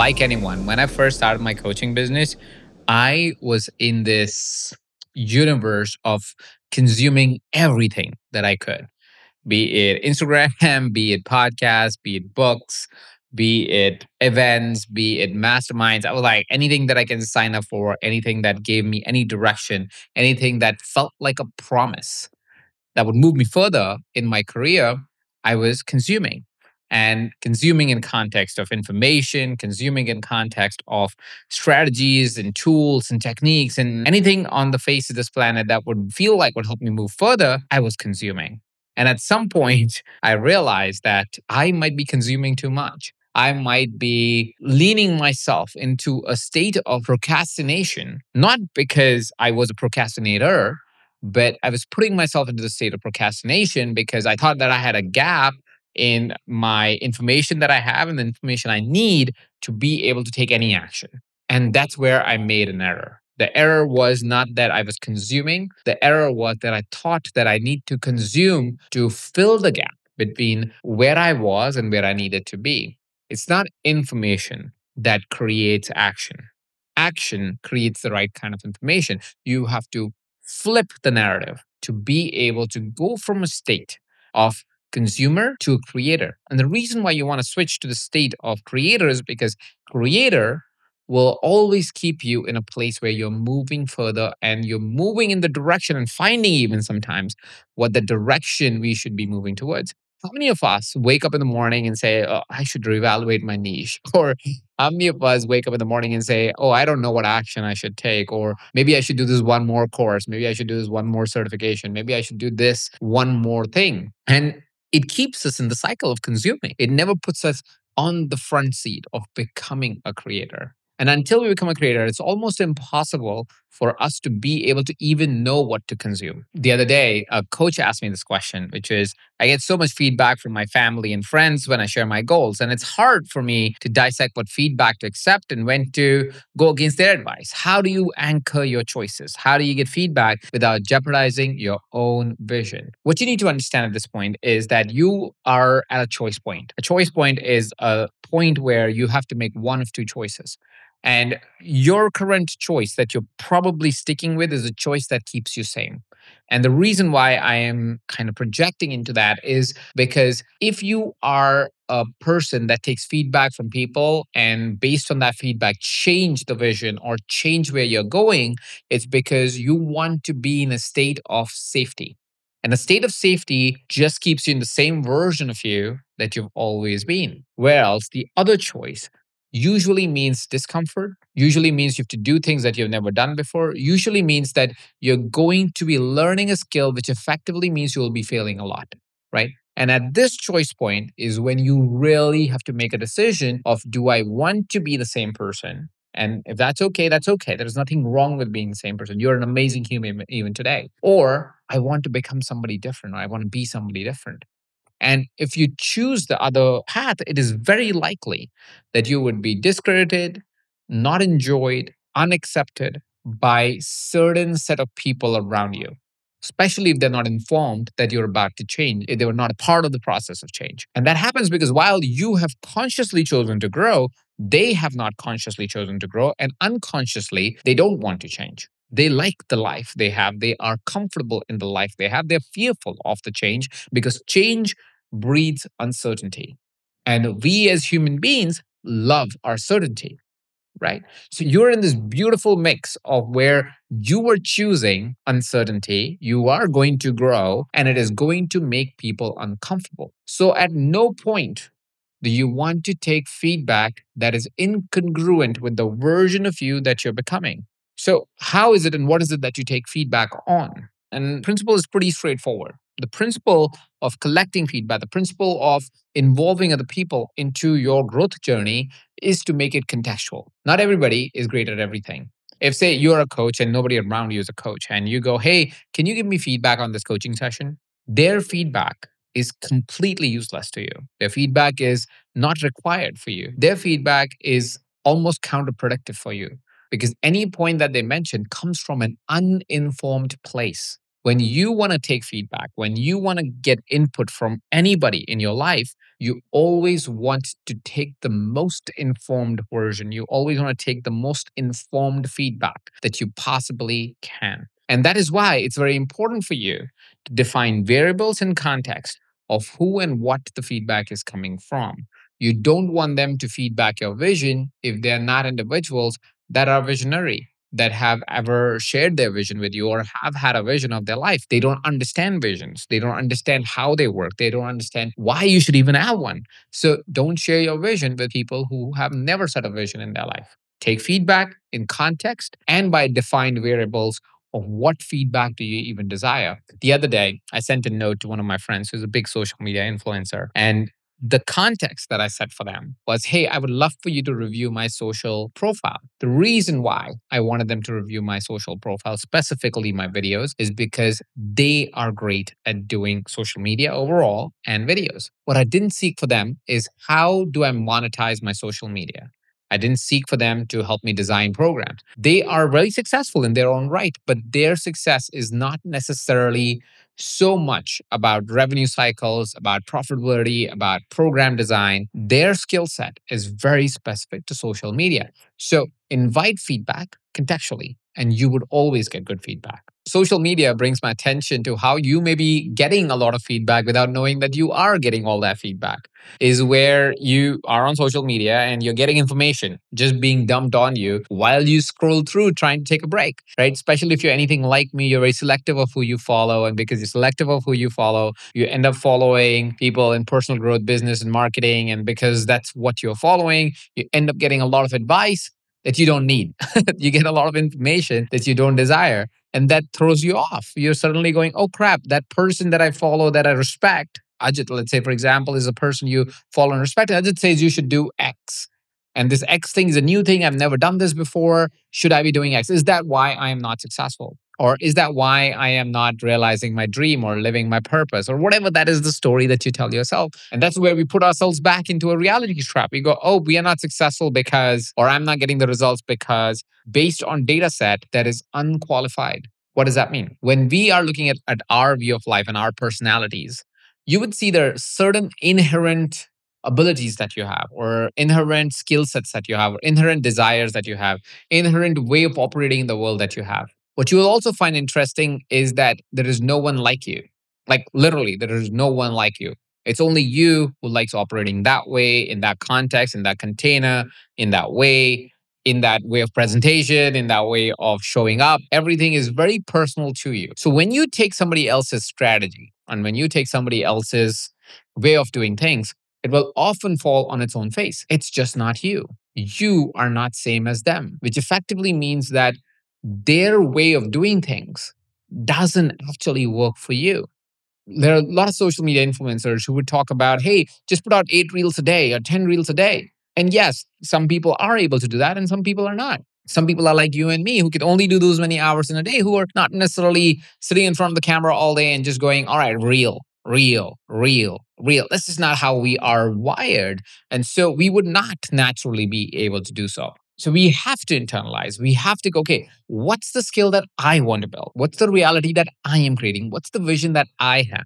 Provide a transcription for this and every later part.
Like anyone, when I first started my coaching business, I was in this universe of consuming everything that I could be it Instagram, be it podcasts, be it books, be it events, be it masterminds. I was like anything that I can sign up for, anything that gave me any direction, anything that felt like a promise that would move me further in my career, I was consuming. And consuming in context of information, consuming in context of strategies and tools and techniques and anything on the face of this planet that would feel like would help me move further, I was consuming. And at some point, I realized that I might be consuming too much. I might be leaning myself into a state of procrastination, not because I was a procrastinator, but I was putting myself into the state of procrastination because I thought that I had a gap in my information that I have and the information I need to be able to take any action. And that's where I made an error. The error was not that I was consuming, the error was that I thought that I need to consume to fill the gap between where I was and where I needed to be. It's not information that creates action. Action creates the right kind of information. You have to flip the narrative to be able to go from a state of consumer to a creator. And the reason why you want to switch to the state of creator is because creator will always keep you in a place where you're moving further and you're moving in the direction and finding even sometimes what the direction we should be moving towards how many of us wake up in the morning and say, oh, I should reevaluate my niche? Or how many of us wake up in the morning and say, Oh, I don't know what action I should take? Or maybe I should do this one more course. Maybe I should do this one more certification. Maybe I should do this one more thing. And it keeps us in the cycle of consuming. It never puts us on the front seat of becoming a creator. And until we become a creator, it's almost impossible for us to be able to even know what to consume. The other day, a coach asked me this question, which is I get so much feedback from my family and friends when I share my goals. And it's hard for me to dissect what feedback to accept and when to go against their advice. How do you anchor your choices? How do you get feedback without jeopardizing your own vision? What you need to understand at this point is that you are at a choice point. A choice point is a point where you have to make one of two choices. And your current choice that you're probably sticking with is a choice that keeps you sane. And the reason why I am kind of projecting into that is because if you are a person that takes feedback from people and based on that feedback change the vision or change where you're going, it's because you want to be in a state of safety. And the state of safety just keeps you in the same version of you that you've always been. Whereas the other choice usually means discomfort, usually means you have to do things that you've never done before, usually means that you're going to be learning a skill, which effectively means you'll be failing a lot, right? And at this choice point is when you really have to make a decision of do I want to be the same person? And if that's okay, that's okay. There's nothing wrong with being the same person. You're an amazing human even today. Or I want to become somebody different, or I want to be somebody different. And if you choose the other path, it is very likely that you would be discredited, not enjoyed, unaccepted by certain set of people around you especially if they're not informed that you're about to change if they were not a part of the process of change. And that happens because while you have consciously chosen to grow they have not consciously chosen to grow and unconsciously they don't want to change. They like the life they have. They are comfortable in the life they have. They're fearful of the change because change breeds uncertainty. And we as human beings love our certainty, right? So you're in this beautiful mix of where you are choosing uncertainty, you are going to grow, and it is going to make people uncomfortable. So at no point do you want to take feedback that is incongruent with the version of you that you're becoming. So, how is it and what is it that you take feedback on? And principle is pretty straightforward The principle of collecting feedback, the principle of involving other people into your growth journey is to make it contextual. Not everybody is great at everything. If, say, you're a coach and nobody around you is a coach, and you go, Hey, can you give me feedback on this coaching session? Their feedback is completely useless to you. Their feedback is not required for you. Their feedback is almost counterproductive for you because any point that they mention comes from an uninformed place. When you want to take feedback, when you want to get input from anybody in your life, you always want to take the most informed version. You always want to take the most informed feedback that you possibly can. And that is why it's very important for you to define variables and context of who and what the feedback is coming from. You don't want them to feedback your vision if they're not individuals that are visionary, that have ever shared their vision with you or have had a vision of their life. They don't understand visions. They don't understand how they work. They don't understand why you should even have one. So don't share your vision with people who have never set a vision in their life. Take feedback in context and by defined variables of what feedback do you even desire. The other day, I sent a note to one of my friends who's a big social media influencer, and the context that I set for them was hey, I would love for you to review my social profile. The reason why I wanted them to review my social profile, specifically my videos, is because they are great at doing social media overall and videos. What I didn't seek for them is how do I monetize my social media? I didn't seek for them to help me design programs. They are very successful in their own right, but their success is not necessarily so much about revenue cycles, about profitability, about program design. Their skill set is very specific to social media. So invite feedback contextually, and you would always get good feedback. Social media brings my attention to how you may be getting a lot of feedback without knowing that you are getting all that feedback. Is where you are on social media and you're getting information just being dumped on you while you scroll through trying to take a break, right? Especially if you're anything like me, you're very selective of who you follow. And because you're selective of who you follow, you end up following people in personal growth, business, and marketing. And because that's what you're following, you end up getting a lot of advice that you don't need. you get a lot of information that you don't desire. And that throws you off. You're suddenly going, oh crap, that person that I follow, that I respect, Ajit, let's say, for example, is a person you follow and respect. Ajit says you should do X. And this X thing is a new thing. I've never done this before. Should I be doing X? Is that why I am not successful? Or is that why I am not realizing my dream or living my purpose or whatever that is the story that you tell yourself? And that's where we put ourselves back into a reality trap. We go, oh, we are not successful because, or I'm not getting the results because based on data set that is unqualified. What does that mean? When we are looking at, at our view of life and our personalities, you would see there are certain inherent abilities that you have or inherent skill sets that you have or inherent desires that you have inherent way of operating in the world that you have what you will also find interesting is that there is no one like you. Like literally, there is no one like you. It's only you who likes operating that way, in that context, in that container, in that way, in that way of presentation, in that way of showing up. Everything is very personal to you. So when you take somebody else's strategy and when you take somebody else's way of doing things, it will often fall on its own face. It's just not you. You are not same as them, which effectively means that their way of doing things doesn't actually work for you. There are a lot of social media influencers who would talk about, hey, just put out eight reels a day or 10 reels a day. And yes, some people are able to do that and some people are not. Some people are like you and me who can only do those many hours in a day, who are not necessarily sitting in front of the camera all day and just going, all right, real, real, real, real. This is not how we are wired. And so we would not naturally be able to do so. So we have to internalize. We have to go, okay, what's the skill that I want to build? What's the reality that I am creating? What's the vision that I have?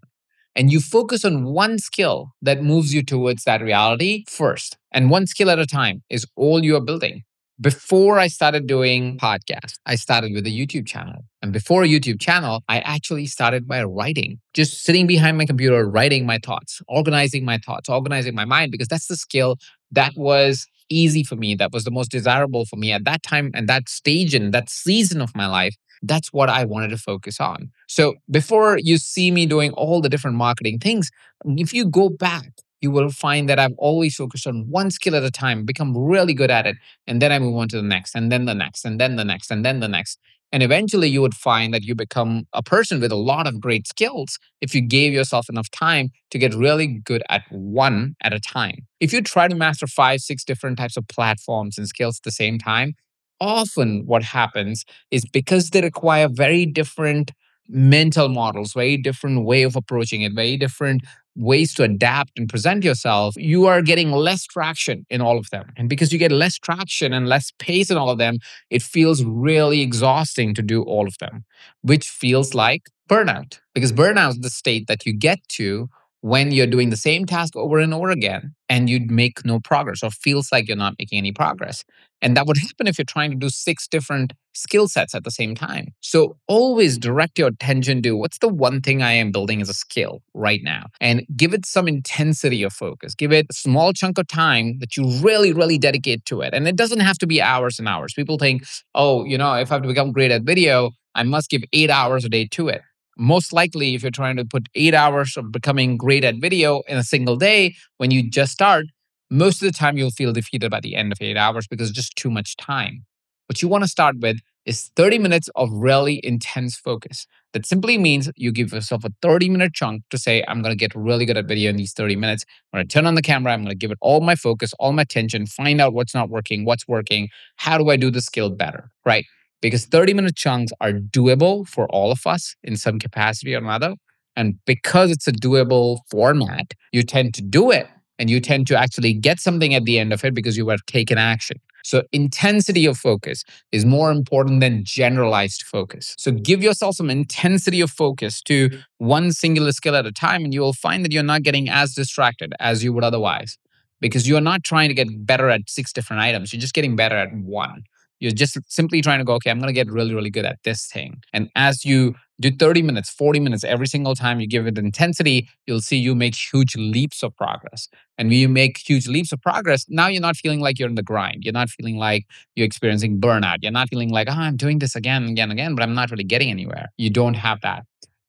And you focus on one skill that moves you towards that reality first. And one skill at a time is all you are building. Before I started doing podcasts, I started with a YouTube channel. And before a YouTube channel, I actually started by writing, just sitting behind my computer, writing my thoughts, organizing my thoughts, organizing my mind, because that's the skill that was easy for me, that was the most desirable for me at that time and that stage and that season of my life. That's what I wanted to focus on. So before you see me doing all the different marketing things, if you go back, you will find that I've always focused on one skill at a time, become really good at it. And then I move on to the next, and then the next, and then the next, and then the next. And eventually you would find that you become a person with a lot of great skills if you gave yourself enough time to get really good at one at a time. If you try to master five, six different types of platforms and skills at the same time, often what happens is because they require very different mental models, very different way of approaching it, very different ways to adapt and present yourself, you are getting less traction in all of them. And because you get less traction and less pace in all of them, it feels really exhausting to do all of them, which feels like burnout. Because burnout is the state that you get to when you're doing the same task over and over again and you make no progress or feels like you're not making any progress. And that would happen if you're trying to do six different skill sets at the same time. So always direct your attention to what's the one thing I am building as a skill right now and give it some intensity of focus. Give it a small chunk of time that you really, really dedicate to it. And it doesn't have to be hours and hours. People think, oh, you know, if I have to become great at video, I must give eight hours a day to it most likely if you're trying to put eight hours of becoming great at video in a single day when you just start most of the time you'll feel defeated by the end of eight hours because it's just too much time. What you want to start with is 30 minutes of really intense focus. That simply means you give yourself a 30 minute chunk to say i'm going to get really good at video in these 30 minutes. I'm going to turn on the camera i'm going to give it all my focus all my attention find out what's not working what's working how do i do the skill better right? Because 30 minute chunks are doable for all of us in some capacity or another. And because it's a doable format, you tend to do it and you tend to actually get something at the end of it because you have taken action. So, intensity of focus is more important than generalized focus. So, give yourself some intensity of focus to one singular skill at a time, and you will find that you're not getting as distracted as you would otherwise because you're not trying to get better at six different items. You're just getting better at one. You're just simply trying to go, okay, I'm going to get really, really good at this thing. And as you do 30 minutes, 40 minutes every single time you give it intensity, you'll see you make huge leaps of progress. And when you make huge leaps of progress, now you're not feeling like you're in the grind. You're not feeling like you're experiencing burnout. You're not feeling like, oh, I'm doing this again and again and again, but I'm not really getting anywhere. You don't have that.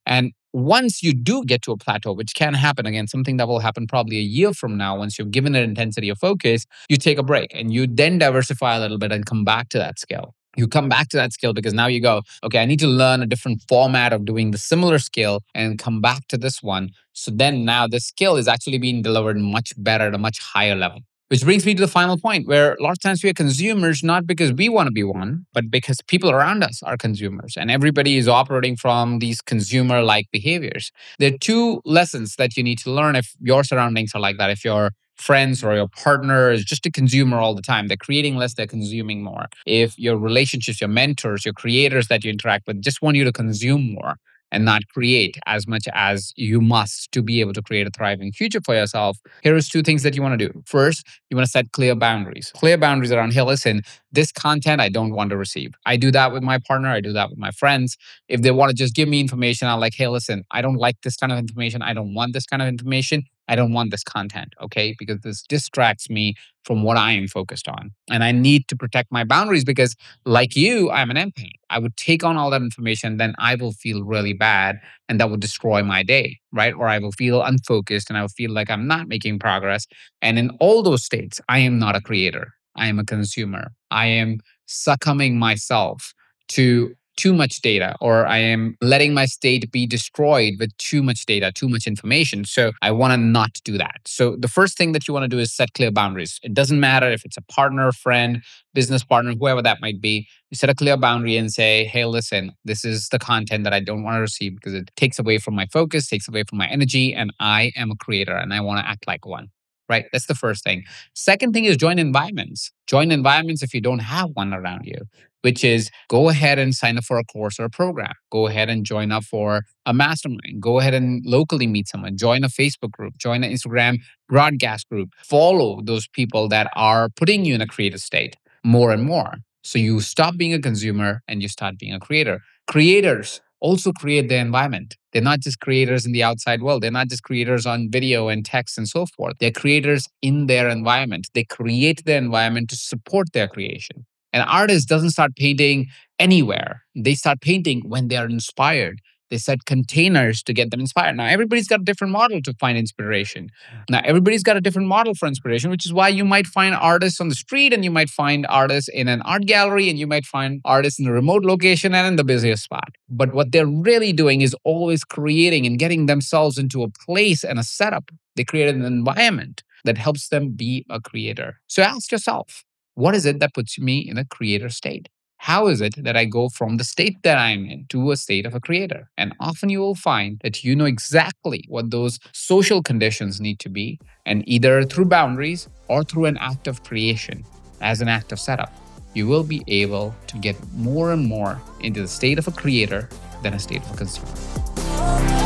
And once you do get to a plateau, which can happen again, something that will happen probably a year from now, once you've given it intensity of focus, you take a break and you then diversify a little bit and come back to that skill. You come back to that skill because now you go, okay, I need to learn a different format of doing the similar skill and come back to this one. So then now the skill is actually being delivered much better at a much higher level. Which brings me to the final point where a lot of times we are consumers not because we want to be one, but because people around us are consumers and everybody is operating from these consumer like behaviors. There are two lessons that you need to learn if your surroundings are like that. If your friends or your partner is just a consumer all the time, they're creating less, they're consuming more. If your relationships, your mentors, your creators that you interact with just want you to consume more, and not create as much as you must to be able to create a thriving future for yourself, here is two things that you want to do. First, you want to set clear boundaries. Clear boundaries around, hey, listen, this content I don't want to receive. I do that with my partner, I do that with my friends. If they want to just give me information, I'm like, hey, listen, I don't like this kind of information. I don't want this kind of information. I don't want this content, okay? Because this distracts me from what I am focused on. And I need to protect my boundaries because, like you, I'm an empath. I would take on all that information, then I will feel really bad and that will destroy my day, right? Or I will feel unfocused and I will feel like I'm not making progress. And in all those states, I am not a creator, I am a consumer. I am succumbing myself to too much data or I am letting my state be destroyed with too much data, too much information. So I want to not do that. So the first thing that you want to do is set clear boundaries. It doesn't matter if it's a partner, friend, business partner, whoever that might be. You set a clear boundary and say, hey, listen, this is the content that I don't want to receive because it takes away from my focus, takes away from my energy, and I am a creator and I want to act like one right? That's the first thing. Second thing is join environments. Join environments if you don't have one around you, which is go ahead and sign up for a course or a program. Go ahead and join up for a mastermind. Go ahead and locally meet someone. Join a Facebook group. Join an Instagram broadcast group. Follow those people that are putting you in a creative state more and more. So you stop being a consumer and you start being a creator. Creators also create the environment. They're not just creators in the outside world. They're not just creators on video and text and so forth. They're creators in their environment. They create the environment to support their creation. An artist doesn't start painting anywhere. They start painting when they are inspired. They set containers to get them inspired. Now, everybody's got a different model to find inspiration. Now, everybody's got a different model for inspiration, which is why you might find artists on the street and you might find artists in an art gallery and you might find artists in a remote location and in the busiest spot. But what they're really doing is always creating and getting themselves into a place and a setup. They create an environment that helps them be a creator. So ask yourself, what is it that puts me in a creator state? How is it that I go from the state that I'm in to a state of a creator? And often you will find that you know exactly what those social conditions need to be, and either through boundaries or through an act of creation, as an act of setup, you will be able to get more and more into the state of a creator than a state of a consumer.